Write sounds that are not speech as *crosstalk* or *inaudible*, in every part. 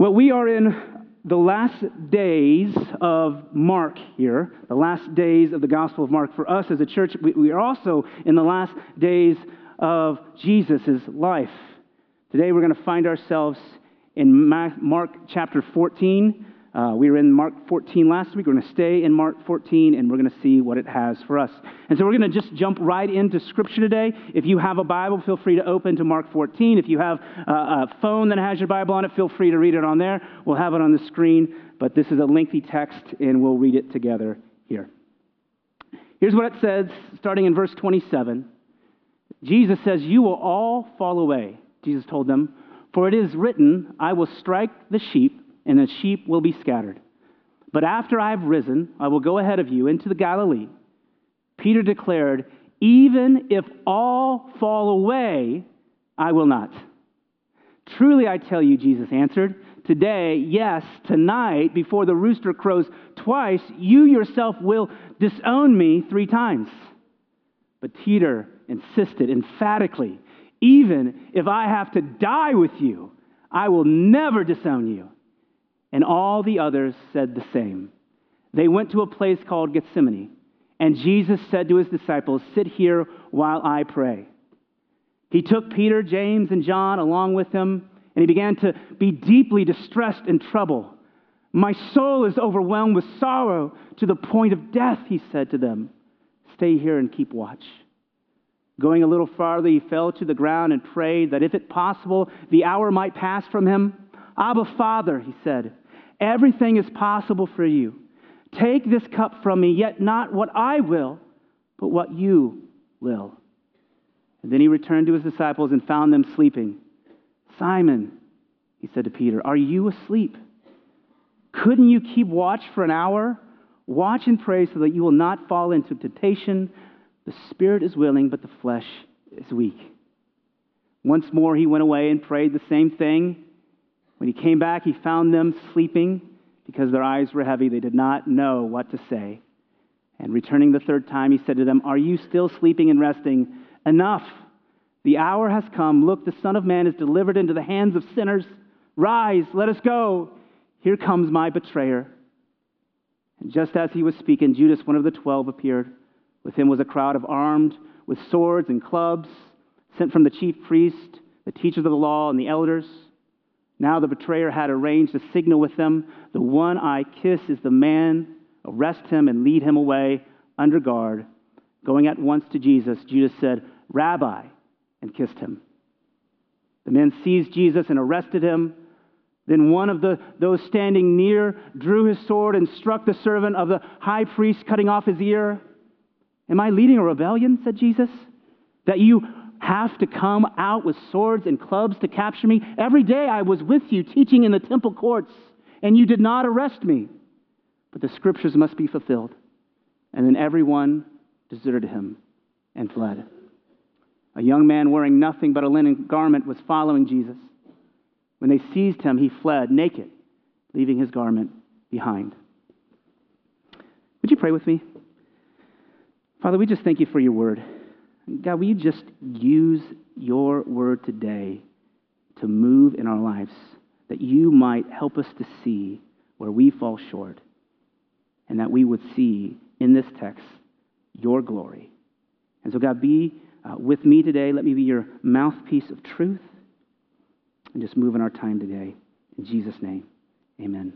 Well, we are in the last days of Mark here, the last days of the Gospel of Mark. For us as a church, we, we are also in the last days of Jesus' life. Today we're going to find ourselves in Mark chapter 14. Uh, we were in Mark 14 last week. We're going to stay in Mark 14 and we're going to see what it has for us. And so we're going to just jump right into Scripture today. If you have a Bible, feel free to open to Mark 14. If you have a, a phone that has your Bible on it, feel free to read it on there. We'll have it on the screen, but this is a lengthy text and we'll read it together here. Here's what it says, starting in verse 27. Jesus says, You will all fall away, Jesus told them, for it is written, I will strike the sheep and the sheep will be scattered. But after I have risen, I will go ahead of you into the Galilee. Peter declared, Even if all fall away, I will not. Truly I tell you, Jesus answered, Today, yes, tonight, before the rooster crows twice, you yourself will disown me three times. But Peter insisted emphatically, Even if I have to die with you, I will never disown you. And all the others said the same. They went to a place called Gethsemane, and Jesus said to his disciples, Sit here while I pray. He took Peter, James, and John along with him, and he began to be deeply distressed and troubled. My soul is overwhelmed with sorrow to the point of death, he said to them. Stay here and keep watch. Going a little farther, he fell to the ground and prayed that if it possible, the hour might pass from him. Abba, Father, he said, everything is possible for you. Take this cup from me, yet not what I will, but what you will. And then he returned to his disciples and found them sleeping. Simon, he said to Peter, are you asleep? Couldn't you keep watch for an hour? Watch and pray so that you will not fall into temptation. The spirit is willing, but the flesh is weak. Once more he went away and prayed the same thing. When he came back, he found them sleeping because their eyes were heavy. They did not know what to say. And returning the third time, he said to them, Are you still sleeping and resting? Enough. The hour has come. Look, the Son of Man is delivered into the hands of sinners. Rise, let us go. Here comes my betrayer. And just as he was speaking, Judas, one of the twelve, appeared. With him was a crowd of armed with swords and clubs, sent from the chief priest, the teachers of the law, and the elders. Now the betrayer had arranged a signal with them. The one I kiss is the man. Arrest him and lead him away under guard. Going at once to Jesus, Judas said, Rabbi, and kissed him. The men seized Jesus and arrested him. Then one of the, those standing near drew his sword and struck the servant of the high priest, cutting off his ear. Am I leading a rebellion? said Jesus. That you have to come out with swords and clubs to capture me. Every day I was with you teaching in the temple courts, and you did not arrest me. But the scriptures must be fulfilled. And then everyone deserted him and fled. A young man wearing nothing but a linen garment was following Jesus. When they seized him, he fled naked, leaving his garment behind. Would you pray with me? Father, we just thank you for your word. God, will you just use your word today to move in our lives, that you might help us to see where we fall short, and that we would see in this text your glory. And so, God, be uh, with me today. Let me be your mouthpiece of truth and just move in our time today. In Jesus' name, amen.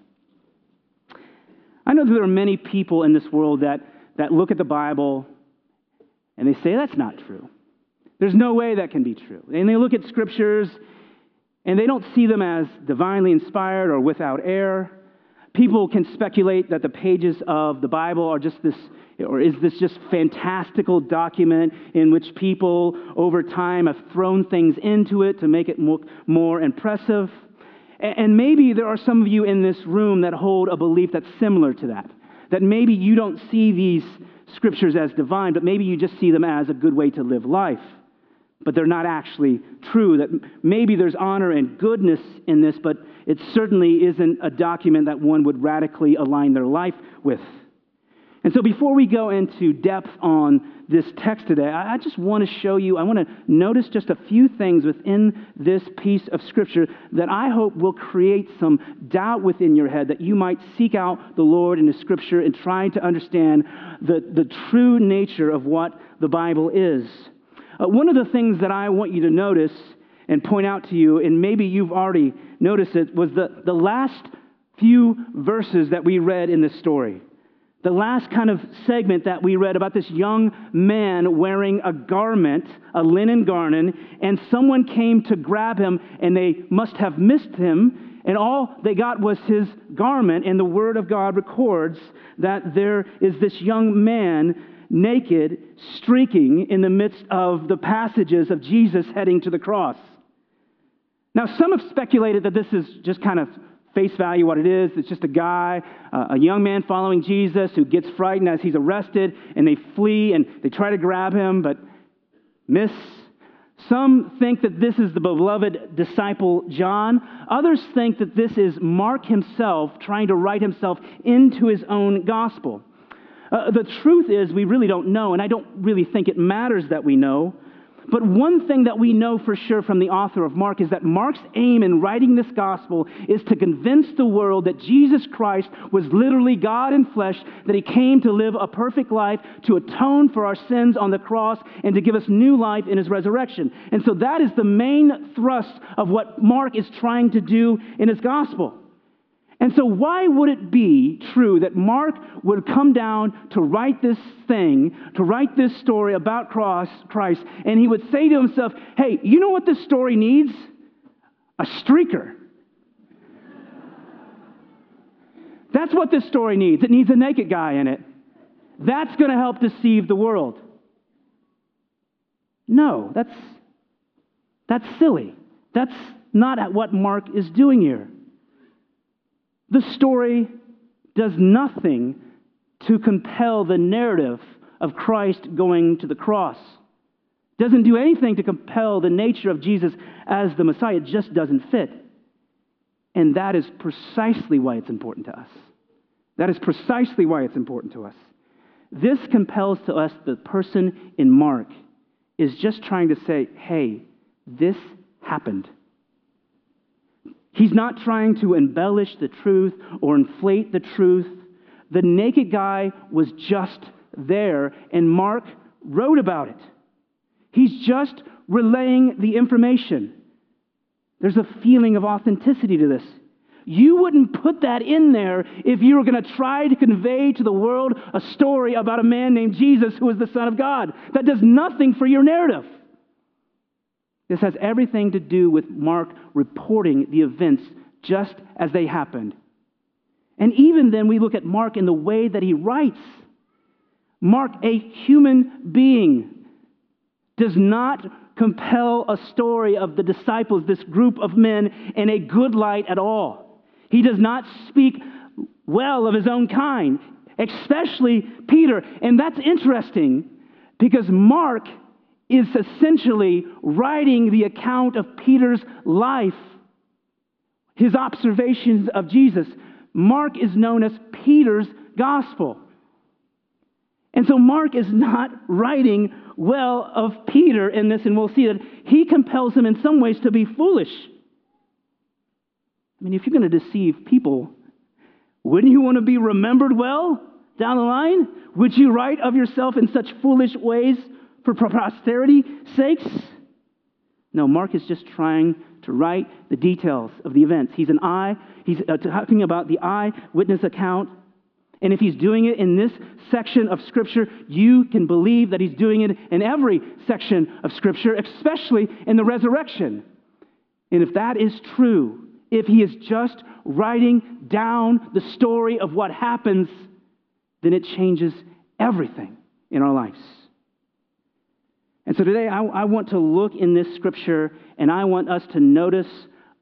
I know that there are many people in this world that, that look at the Bible and they say that's not true. There's no way that can be true. And they look at scriptures and they don't see them as divinely inspired or without error. People can speculate that the pages of the Bible are just this, or is this just fantastical document in which people over time have thrown things into it to make it more, more impressive? And maybe there are some of you in this room that hold a belief that's similar to that. That maybe you don't see these scriptures as divine, but maybe you just see them as a good way to live life. But they're not actually true. That maybe there's honor and goodness in this, but it certainly isn't a document that one would radically align their life with. And so, before we go into depth on this text today, I just want to show you, I want to notice just a few things within this piece of Scripture that I hope will create some doubt within your head that you might seek out the Lord in the Scripture and try to understand the, the true nature of what the Bible is. Uh, one of the things that I want you to notice and point out to you, and maybe you've already noticed it, was the, the last few verses that we read in this story the last kind of segment that we read about this young man wearing a garment, a linen garment, and someone came to grab him and they must have missed him, and all they got was his garment. And the Word of God records that there is this young man naked, streaking in the midst of the passages of Jesus heading to the cross. Now, some have speculated that this is just kind of face value what it is. It's just a guy, uh, a young man following Jesus who gets frightened as he's arrested, and they flee and they try to grab him, but miss. Some think that this is the beloved disciple John. Others think that this is Mark himself trying to write himself into his own gospel. Uh, the truth is, we really don't know, and I don't really think it matters that we know. But one thing that we know for sure from the author of Mark is that Mark's aim in writing this gospel is to convince the world that Jesus Christ was literally God in flesh, that he came to live a perfect life, to atone for our sins on the cross, and to give us new life in his resurrection. And so that is the main thrust of what Mark is trying to do in his gospel. And so, why would it be true that Mark would come down to write this thing, to write this story about cross, Christ, and he would say to himself, Hey, you know what this story needs? A streaker. That's what this story needs. It needs a naked guy in it. That's going to help deceive the world. No, that's, that's silly. That's not what Mark is doing here. The story does nothing to compel the narrative of Christ going to the cross. Doesn't do anything to compel the nature of Jesus as the Messiah. It just doesn't fit. And that is precisely why it's important to us. That is precisely why it's important to us. This compels to us the person in Mark is just trying to say, hey, this happened. He's not trying to embellish the truth or inflate the truth. The naked guy was just there, and Mark wrote about it. He's just relaying the information. There's a feeling of authenticity to this. You wouldn't put that in there if you were going to try to convey to the world a story about a man named Jesus who is the Son of God. That does nothing for your narrative. This has everything to do with Mark reporting the events just as they happened. And even then, we look at Mark in the way that he writes. Mark, a human being, does not compel a story of the disciples, this group of men, in a good light at all. He does not speak well of his own kind, especially Peter. And that's interesting because Mark is essentially writing the account of Peter's life, his observations of Jesus. Mark is known as Peter's gospel. And so Mark is not writing well of Peter in this, and we'll see that he compels him in some ways to be foolish. I mean, if you're going to deceive people, wouldn't you want to be remembered well down the line? Would you write of yourself in such foolish ways for posterity's sakes? No, Mark is just trying to write the details of the events. He's an eye, he's uh, talking about the eyewitness account. And if he's doing it in this section of Scripture, you can believe that he's doing it in every section of Scripture, especially in the resurrection. And if that is true, if he is just writing down the story of what happens, then it changes everything in our lives. And so today I, I, want to look in this scripture and I want us to notice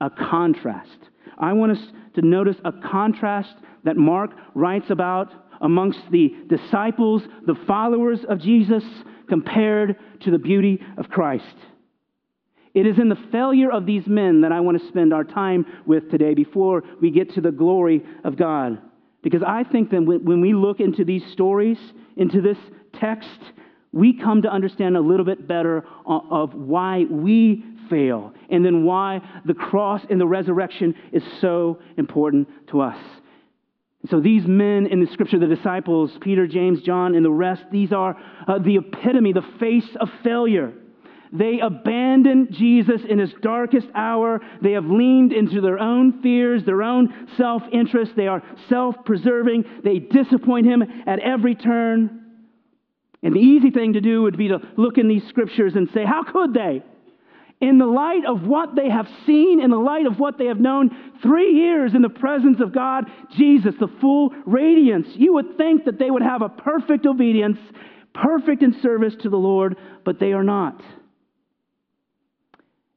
a contrast. I want us to notice a contrast that Mark writes about amongst the disciples, the followers of Jesus, compared to the beauty of Christ. It is in the failure of these men that I want to spend our time with today before we get to the glory of God. Because I think that when we look into these stories, into this text, we come to understand a little bit better of why we fail and then why the cross and the resurrection is so important to us. So, these men in the scripture, the disciples, Peter, James, John, and the rest, these are uh, the epitome, the face of failure. They abandon Jesus in his darkest hour. They have leaned into their own fears, their own self interest. They are self preserving. They disappoint him at every turn. And the easy thing to do would be to look in these scriptures and say, How could they? In the light of what they have seen, in the light of what they have known, three years in the presence of God, Jesus, the full radiance, you would think that they would have a perfect obedience, perfect in service to the Lord, but they are not.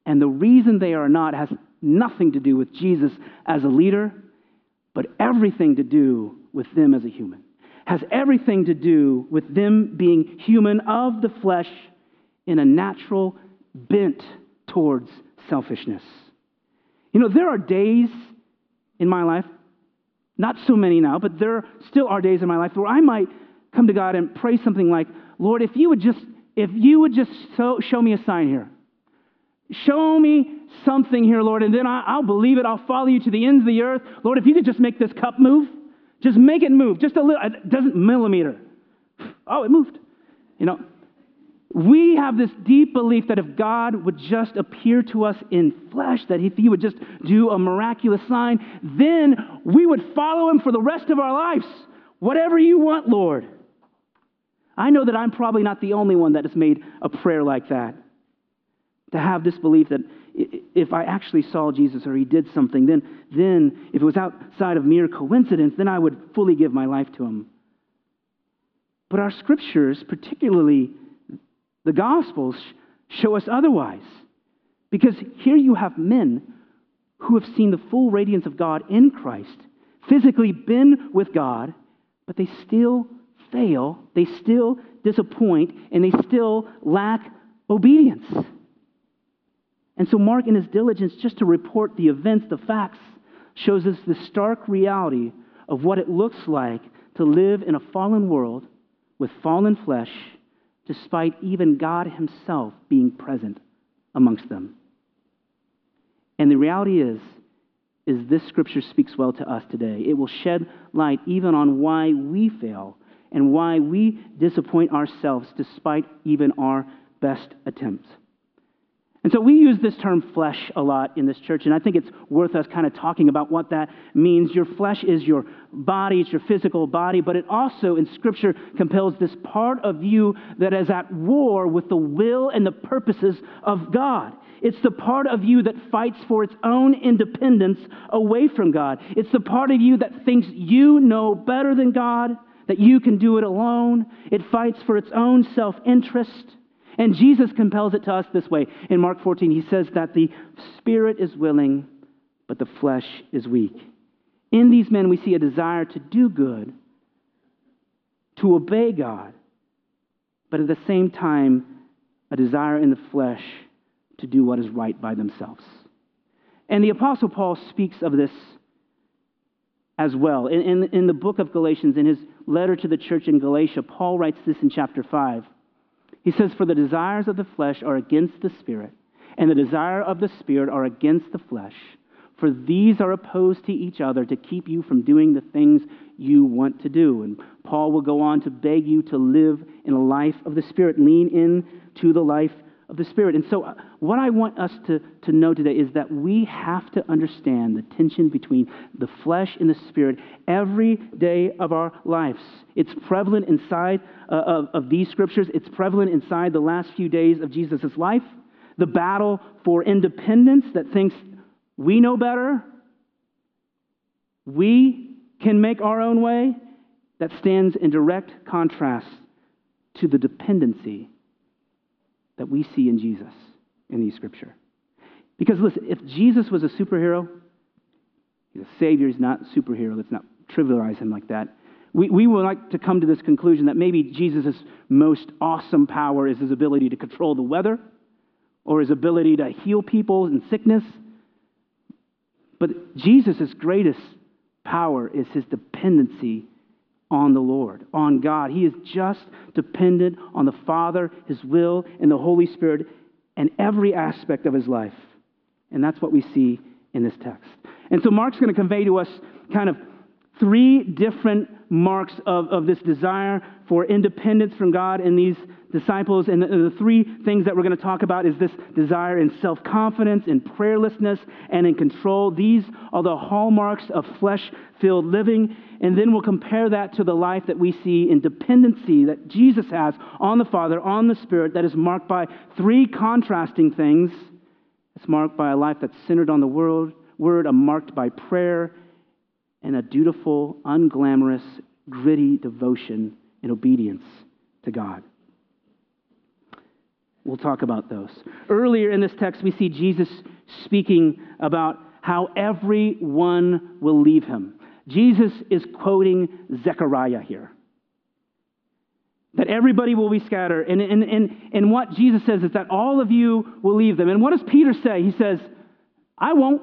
And the reason they are not has nothing to do with Jesus as a leader, but everything to do with them as a human. Has everything to do with them being human of the flesh in a natural bent towards selfishness. You know, there are days in my life, not so many now, but there still are days in my life where I might come to God and pray something like, Lord, if you would just, if you would just show, me a sign here. Show me something here, Lord, and then I, will believe it. I'll follow you to the ends of the earth. Lord, if you could just make this cup move, just make it move, just a little, it doesn't millimeter. Oh, it moved. You know, we have this deep belief that if God would just appear to us in flesh, that if He would just do a miraculous sign, then we would follow Him for the rest of our lives. Whatever you want, Lord. I know that I'm probably not the only one that has made a prayer like that to have this belief that if I actually saw Jesus or he did something, then, then if it was outside of mere coincidence, then I would fully give my life to him. But our scriptures, particularly the Gospels, show us otherwise. Because here you have men who have seen the full radiance of God in Christ, physically been with God, but they still fail, they still disappoint, and they still lack obedience. And so, Mark, in his diligence just to report the events, the facts, shows us the stark reality of what it looks like to live in a fallen world with fallen flesh, despite even God Himself being present amongst them. And the reality is, is this scripture speaks well to us today. It will shed light even on why we fail and why we disappoint ourselves despite even our best attempts. And so we use this term flesh a lot in this church, and I think it's worth us kind of talking about what that means. Your flesh is your body, it's your physical body, but it also in Scripture compels this part of you that is at war with the will and the purposes of God. It's the part of you that fights for its own independence away from God. It's the part of you that thinks you know better than God, that you can do it alone. It fights for its own self interest. And Jesus compels it to us this way. In Mark 14, he says that the spirit is willing, but the flesh is weak. In these men, we see a desire to do good, to obey God, but at the same time, a desire in the flesh to do what is right by themselves. And the Apostle Paul speaks of this as well. In, in, in, the book of Galatians, in his letter to the church in Galatia, Paul writes this in chapter 5. He says, For the desires of the flesh are against the Spirit, and the desire of the Spirit are against the flesh. For these are opposed to each other to keep you from doing the things you want to do. And Paul will go on to beg you to live in a life of the Spirit, lean in to the life of the Spirit. And so, uh, what I want us to, to know today is that we have to understand the tension between the flesh and the Spirit every day of our lives. It's prevalent inside uh, of, of these scriptures, it's prevalent inside the last few days of Jesus' life. The battle for independence that thinks we know better, we can make our own way, that stands in direct contrast to the dependency that we see in Jesus in these scripture. Because listen, if Jesus was a superhero, he's a savior, he's not a superhero. Let's not trivialize him like that. We, we would like to come to this conclusion that maybe Jesus' most awesome power is his ability to control the weather or his ability to heal people in sickness. But Jesus' greatest power is his dependency on the Lord, on God. He is just dependent on the Father, his will, and the Holy Spirit, and every aspect of his life. And that's what we see in this text. And so Mark's going to convey to us kind of three different marks of, of this desire for independence from God in these disciples. And the, the three things that we're going to talk about is this desire in self confidence, in prayerlessness, and in control. These are the hallmarks of flesh filled living. And then we'll compare that to the life that we see in dependency that Jesus has on the Father, on the Spirit, that is marked by three contrasting things. It's marked by a life that's centered on the word, word, marked by prayer, and a dutiful, unglamorous, gritty devotion and obedience to God. We'll talk about those. Earlier in this text, we see Jesus speaking about how everyone will leave him. Jesus is quoting Zechariah here. That everybody will be scattered. And, and, and, and what Jesus says is that all of you will leave them. And what does Peter say? He says, I won't.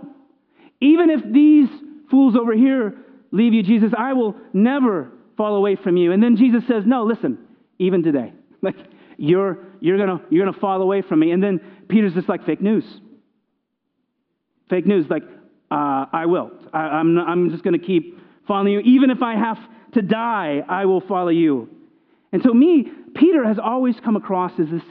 Even if these fools over here leave you, Jesus, I will never fall away from you. And then Jesus says, No, listen, even today. *laughs* Like, you're, you're to you're gonna fall away from me. And then Peter's just like, Fake news. Fake news, like, uh, I will. I, I'm, I'm just going to keep following you. Even if I have to die, I will follow you. And so, me, Peter has always come across as this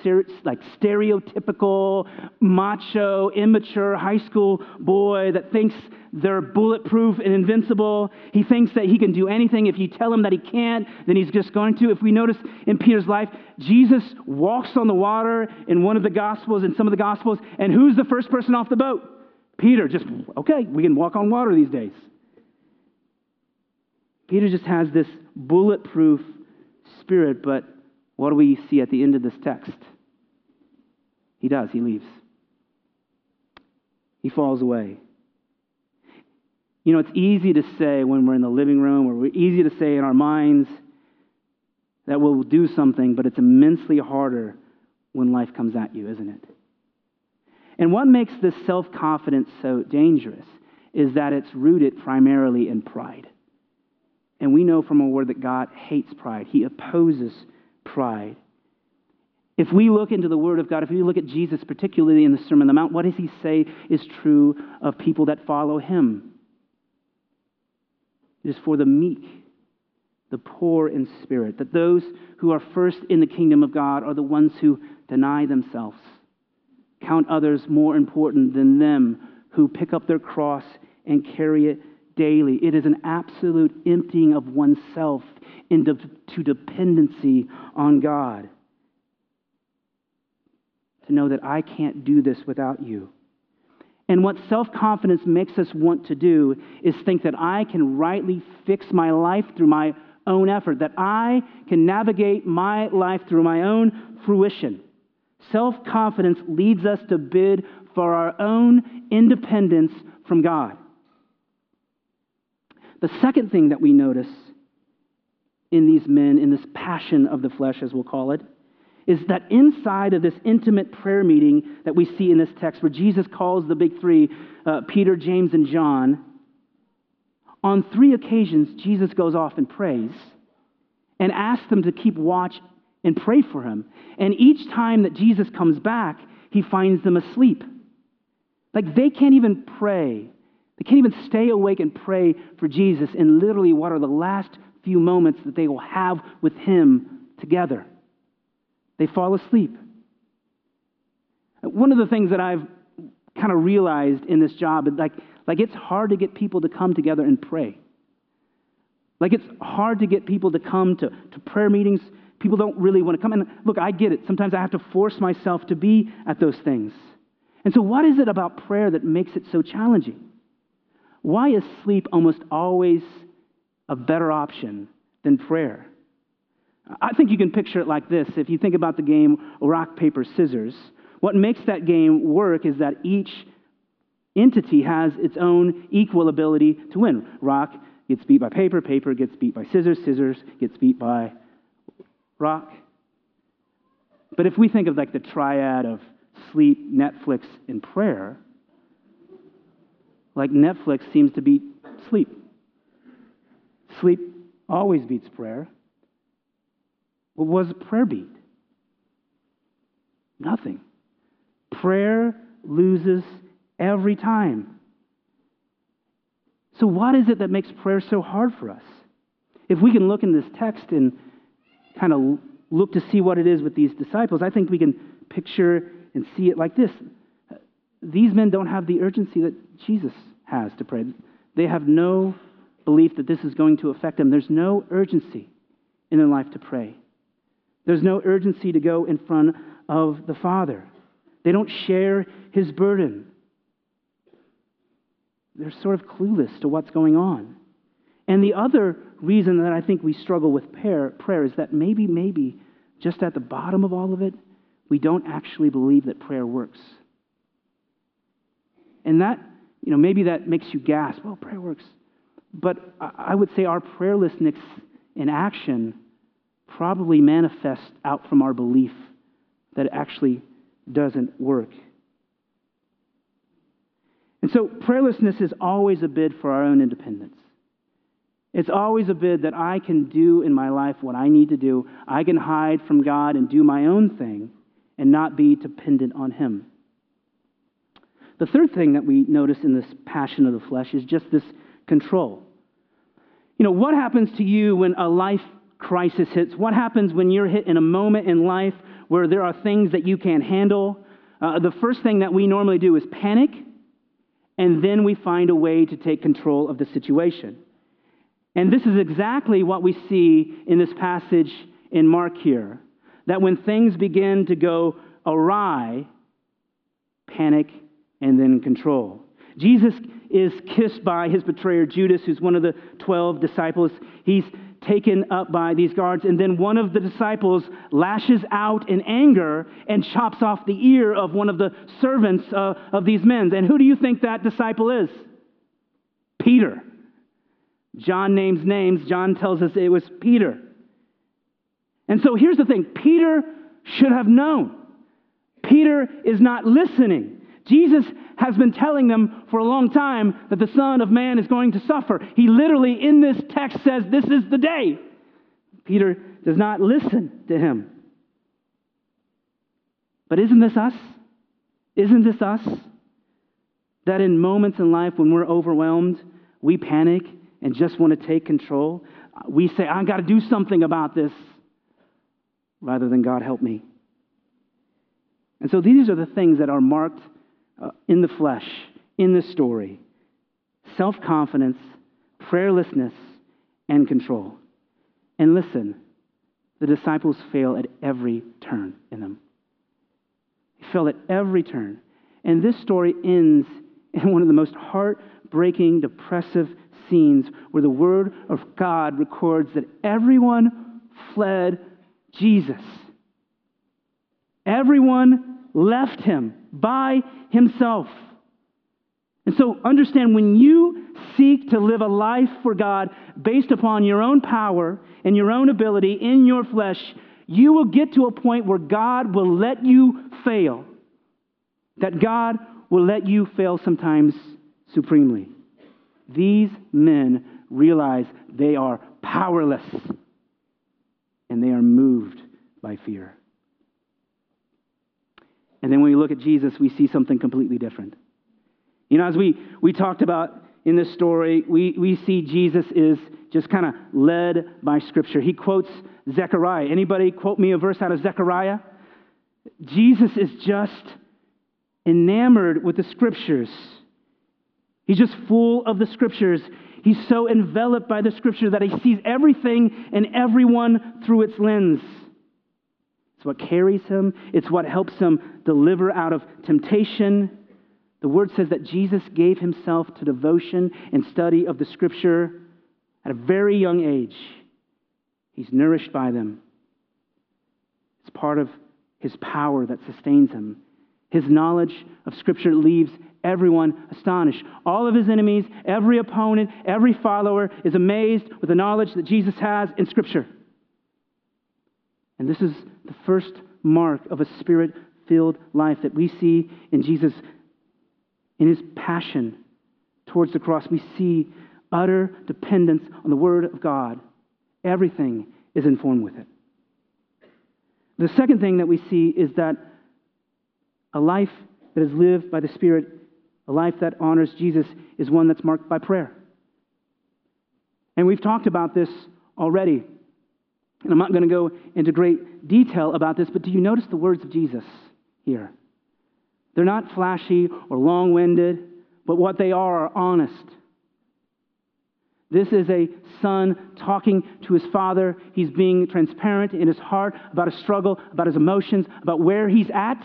like stereotypical, macho, immature high school boy that thinks they're bulletproof and invincible. He thinks that he can do anything. If you tell him that he can't, then he's just going to. If we notice in Peter's life, Jesus walks on the water in one of the Gospels, in some of the Gospels, and who's the first person off the boat? Peter. Just, okay, we can walk on water these days. Peter just has this bulletproof spirit, but what do we see at the end of this text? He does, he leaves. He falls away. You know, it's easy to say when we're in the living room, or we're easy to say in our minds that we'll do something, but it's immensely harder when life comes at you, isn't it? And what makes this self confidence so dangerous is that it's rooted primarily in pride. And we know from a word that God hates pride, He opposes pride. If we look into the Word of God, if we look at Jesus, particularly in the Sermon on the Mount, what does He say is true of people that follow Him? It is for the meek, the poor in spirit, that those who are first in the kingdom of God are the ones who deny themselves, count others more important than them, who pick up their cross and carry it daily. It is an absolute emptying of oneself into to dependency on God. To know that I can't do this without you. And what self confidence makes us want to do is think that I can rightly fix my life through my own effort, that I can navigate my life through my own fruition. Self confidence leads us to bid for our own independence from God. The second thing that we notice in these men, in this passion of the flesh, as we'll call it, is that inside of this intimate prayer meeting that we see in this text, where Jesus calls the big three, uh, Peter, James, and John, on three occasions, Jesus goes off and prays and asks them to keep watch and pray for him. And each time that Jesus comes back, he finds them asleep. Like they can't even pray. They can't even stay awake and pray for Jesus in literally what are the last few moments that they will have with him together. They fall asleep. One of the things that I've kind of realized in this job is like, like it's hard to get people to come together and pray. Like it's hard to get people to come to, to prayer meetings. People don't really want to come. And look, I get it. Sometimes I have to force myself to be at those things. And so, what is it about prayer that makes it so challenging? Why is sleep almost always a better option than prayer? I think you can picture it like this. If you think about the game rock, paper, scissors, what makes that game work is that each entity has its own equal ability to win. Rock gets beat by paper, paper gets beat by scissors, scissors gets beat by rock. But if we think of like the triad of sleep, Netflix, and prayer, like Netflix seems to beat sleep. Sleep always beats prayer. What was prayer beat? Nothing. Prayer loses every time. So, what is it that makes prayer so hard for us? If we can look in this text and kind of look to see what it is with these disciples, I think we can picture and see it like this. These men don't have the urgency that Jesus has to pray. They have no belief that this is going to affect them. There's no urgency in their life to pray. There's no urgency to go in front of the Father. They don't share his burden. They're sort of clueless to what's going on. And the other reason that I think we struggle with prayer, is that maybe, maybe, just at the bottom of all of it, we don't actually believe that prayer works. And that, you know, maybe that makes you gasp, well, prayer works. But I would say our prayerlessness in action probably manifests out from our belief that it actually doesn't work. And so prayerlessness is always a bid for our own independence. It's always a bid that I can do in my life what I need to do. I can hide from God and do my own thing and not be dependent on Him. The third thing that we notice in this passion of the flesh is just this control. You know, what happens to you when a life crisis hits? What happens when you're hit in a moment in life where there are things that you can't handle? Uh, the first thing that we normally do is panic, and then we find a way to take control of the situation. And this is exactly what we see in this passage in Mark here that when things begin to go awry, panic and then control. Jesus is kissed by his betrayer Judas, who's one of the 12 disciples. He's taken up by these guards, and then one of the disciples lashes out in anger and chops off the ear of one of the servants uh, of these men. And who do you think that disciple is? Peter. John names names. John tells us it was Peter. And so here's the thing Peter should have known. Peter is not listening. Jesus has been telling them for a long time that the Son of Man is going to suffer. He literally, in this text, says, This is the day. Peter does not listen to him. But isn't this us? Isn't this us? That in moments in life when we're overwhelmed, we panic and just want to take control. We say, I've got to do something about this, rather than God help me. And so these are the things that are marked Uh, in the flesh, in the story self confidence, prayerlessness, and control. And listen, the disciples fail at every turn in them. They fail at every turn. And this story ends in one of the most heartbreaking, depressive scenes where the Word of God records that everyone fled Jesus. Everyone left him by himself. And so understand when you seek to live a life for God based upon your own power and your own ability in your flesh, you will get to a point where God will let you fail. That God will let you fail sometimes supremely. These men realize they are powerless and they are moved by fear. And then when we look at Jesus, we see something completely different. You know, as we, we talked about in this story, we, we see Jesus is just kind of led by Scripture. He quotes Zechariah. Anybody quote me a verse out of Zechariah? Jesus is just enamored with the Scriptures. He's just full of the Scriptures. He's so enveloped by the Scripture that he sees everything and everyone through its lens. It's what carries him, it's what helps him deliver out of temptation. The word says that Jesus gave himself to devotion and study of the scripture at a very young age. He's nourished by them. It's part of his power that sustains him. His knowledge of scripture leaves everyone astonished. All of his enemies, every opponent, every follower is amazed with the knowledge that Jesus has in scripture. And this is the first mark of a spirit filled life that we see in Jesus in his passion towards the cross. We see utter dependence on the Word of God, everything is informed with it. The second thing that we see is that a life that is lived by the Spirit, a life that honors Jesus, is one that's marked by prayer. And we've talked about this already. And I'm not going to go into great detail about this, but do you notice the words of Jesus here? They're not flashy or long winded, but what they are are honest. This is a son talking to his father. He's being transparent in his heart about his struggle, about his emotions, about where he's at.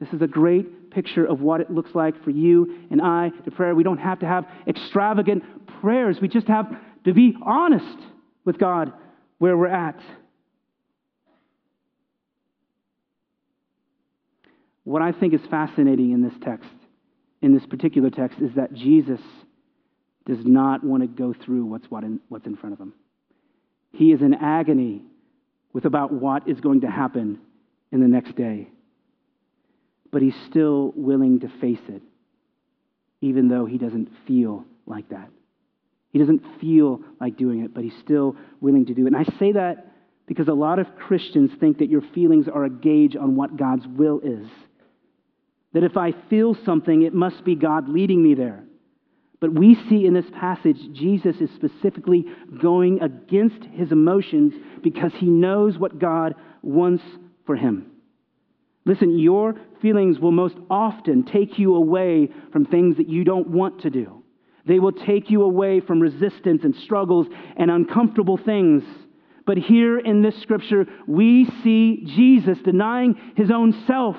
This is a great picture of what it looks like for you and I to pray. We don't have to have extravagant prayers, we just have to be honest with God where we're at. What I think is fascinating in this text, in this particular text, is that Jesus does not want to go through what's, what in, what's in front of him. He is in agony with about what is going to happen in the next day. But he's still willing to face it, even though he doesn't feel like that. He doesn't feel like doing it, but he's still willing to do it. And I say that because a lot of Christians think that your feelings are a gauge on what God's will is. That if I feel something, it must be God leading me there. But we see in this passage, Jesus is specifically going against his emotions because he knows what God wants for him. Listen, your feelings will most often take you away from things that you don't want to do. They will take you away from resistance and struggles and uncomfortable things. But here in this scripture, we see Jesus denying his own self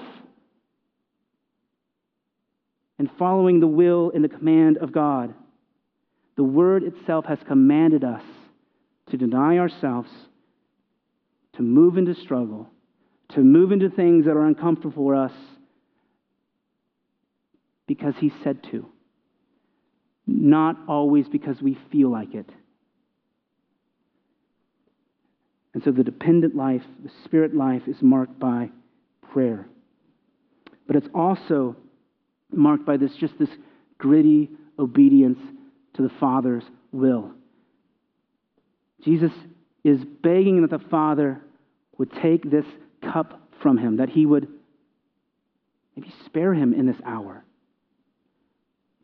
and following the will and the command of God. The Word itself has commanded us to deny ourselves, to move into struggle, to move into things that are uncomfortable for us because He said to not always because we feel like it. And so the dependent life, the spirit life, is marked by prayer. But it's also marked by this just this gritty obedience to the Father's will. Jesus is begging that the Father would take this cup from him, that he would maybe spare him in this hour.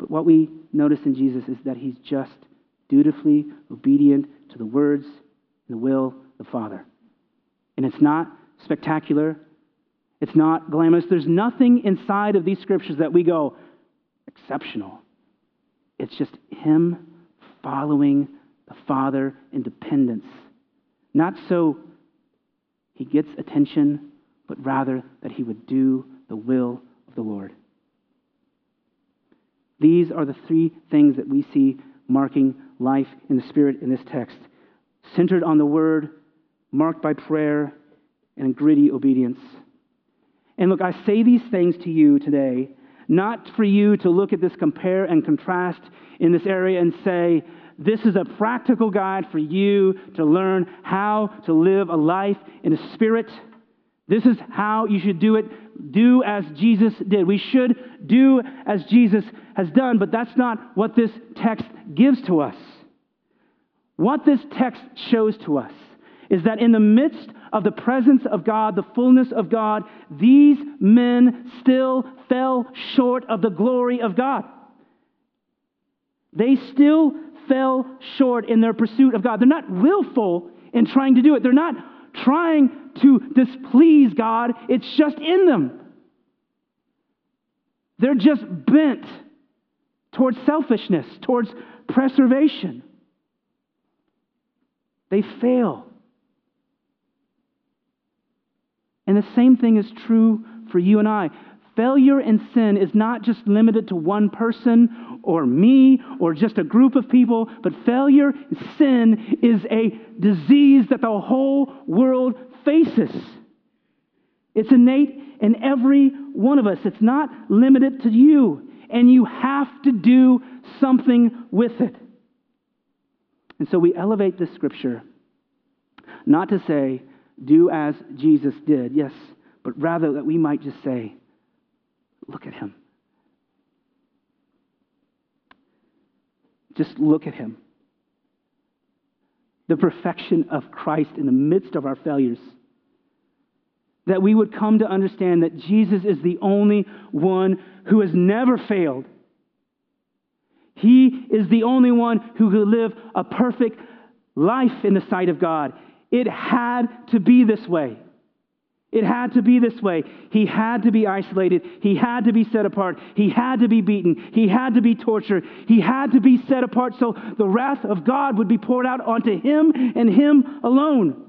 But what we notice in Jesus is that he's just dutifully obedient to the words and the will of the Father. And it's not spectacular, it's not glamorous. There's nothing inside of these scriptures that we go, exceptional. It's just him following the Father in dependence. Not so he gets attention, but rather that he would do the will of the Lord. These are the three things that we see marking life in the Spirit in this text centered on the Word, marked by prayer, and gritty obedience. And look, I say these things to you today, not for you to look at this compare and contrast in this area and say, this is a practical guide for you to learn how to live a life in the Spirit. This is how you should do it do as Jesus did. We should do as Jesus has done, but that's not what this text gives to us. What this text shows to us is that in the midst of the presence of God, the fullness of God, these men still fell short of the glory of God. They still fell short in their pursuit of God. They're not willful in trying to do it. They're not trying to displease God, it's just in them. They're just bent towards selfishness, towards preservation. They fail. And the same thing is true for you and I. Failure and sin is not just limited to one person or me or just a group of people, but failure in sin is a disease that the whole world faces. It's innate in every one of us. It's not limited to you, and you have to do something with it. And so we elevate this scripture not to say, do as Jesus did, yes, but rather that we might just say, look at him. just look at him. The perfection of Christ in the midst of our failures. That we would come to understand that Jesus is the only one who has never failed. He is the only one who could live a perfect life in the sight of God. It had to be this way. It had to be this way. He had to be isolated. He had to be set apart. He had to be beaten. He had to be tortured. He had to be set apart so the wrath of God would be poured out onto him and him alone.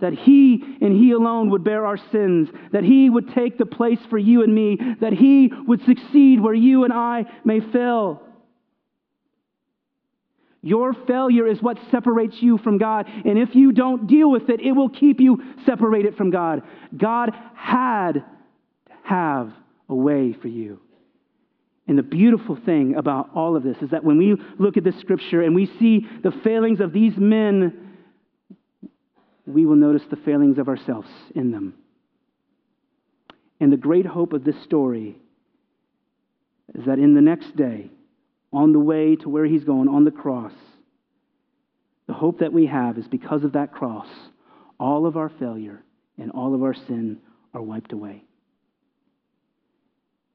That he and he alone would bear our sins. That he would take the place for you and me. That he would succeed where you and I may fail. Your failure is what separates you from God. And if you don't deal with it, it will keep you separated from God. God had to have a way for you. And the beautiful thing about all of this is that when we look at this scripture and we see the failings of these men, we will notice the failings of ourselves in them. And the great hope of this story is that in the next day, on the way to where he's going, on the cross. The hope that we have is because of that cross, all of our failure and all of our sin are wiped away.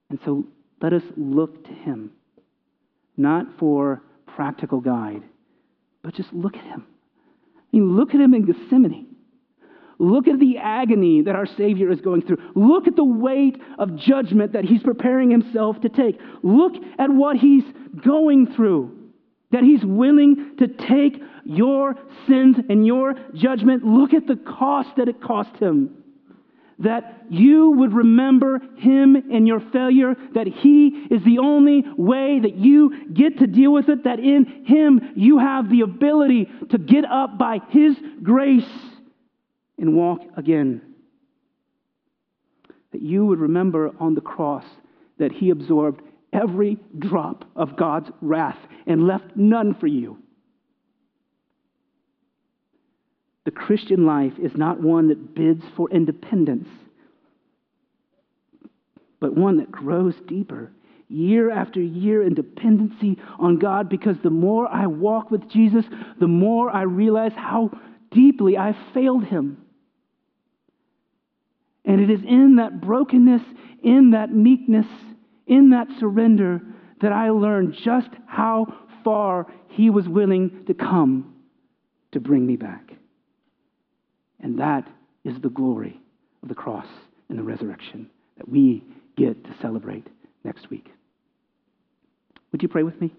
And so let us look to him, not for practical guide, but just look at him. I mean, look at him in Gethsemane. Look at the agony that our Savior is going through. Look at the weight of judgment that he's preparing himself to take. Look at what he's going through. That he's willing to take your sins and your judgment. Look at the cost that it cost him. That you would remember him and your failure, that he is the only way that you get to deal with it, that in him you have the ability to get up by his grace and walk again. That you would remember on the cross that He absorbed every drop of God's wrath and left none for you. The Christian life is not one that bids for independence, but one that grows deeper year after year in dependency on God because the more I walk with Jesus, the more I realize how deeply I failed Him. And it is in that brokenness, in that meekness, in that surrender that I learned just how far He was willing to come to bring me back. And that is the glory of the cross and the resurrection that we get to celebrate next week. Would you pray with me?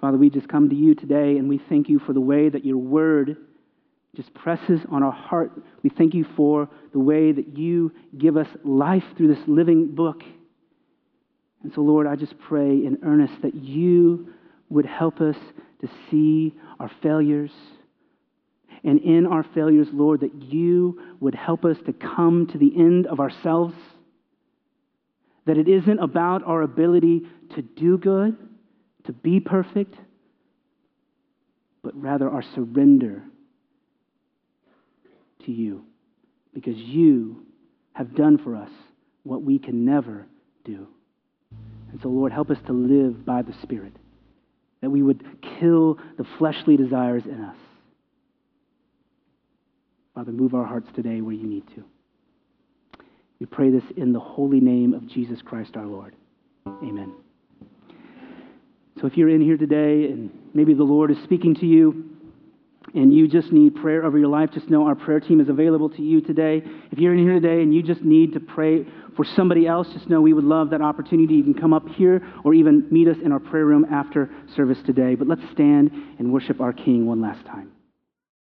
Father, we just come to you today and we thank you for the way that your word just presses on our heart. We thank you for the way that you give us life through this living book. And so, Lord, I just pray in earnest that you would help us to see our failures. And in our failures, Lord, that you would help us to come to the end of ourselves. That it isn't about our ability to do good to be perfect, but rather our surrender to you because you have done for us what we can never do. And so, Lord, help us to live by the Spirit, that we would kill the fleshly desires in us. Father, move our hearts today where you need to. We pray this in the holy name of Jesus Christ our Lord. Amen. So if you're in here today and maybe the Lord is speaking to you and you just need prayer over your life, just know our prayer team is available to you today. If you're in here today and you just need to pray for somebody else, just know we would love that opportunity. You can come up here or even meet us in our prayer room after service today. But let's stand and worship our King one last time.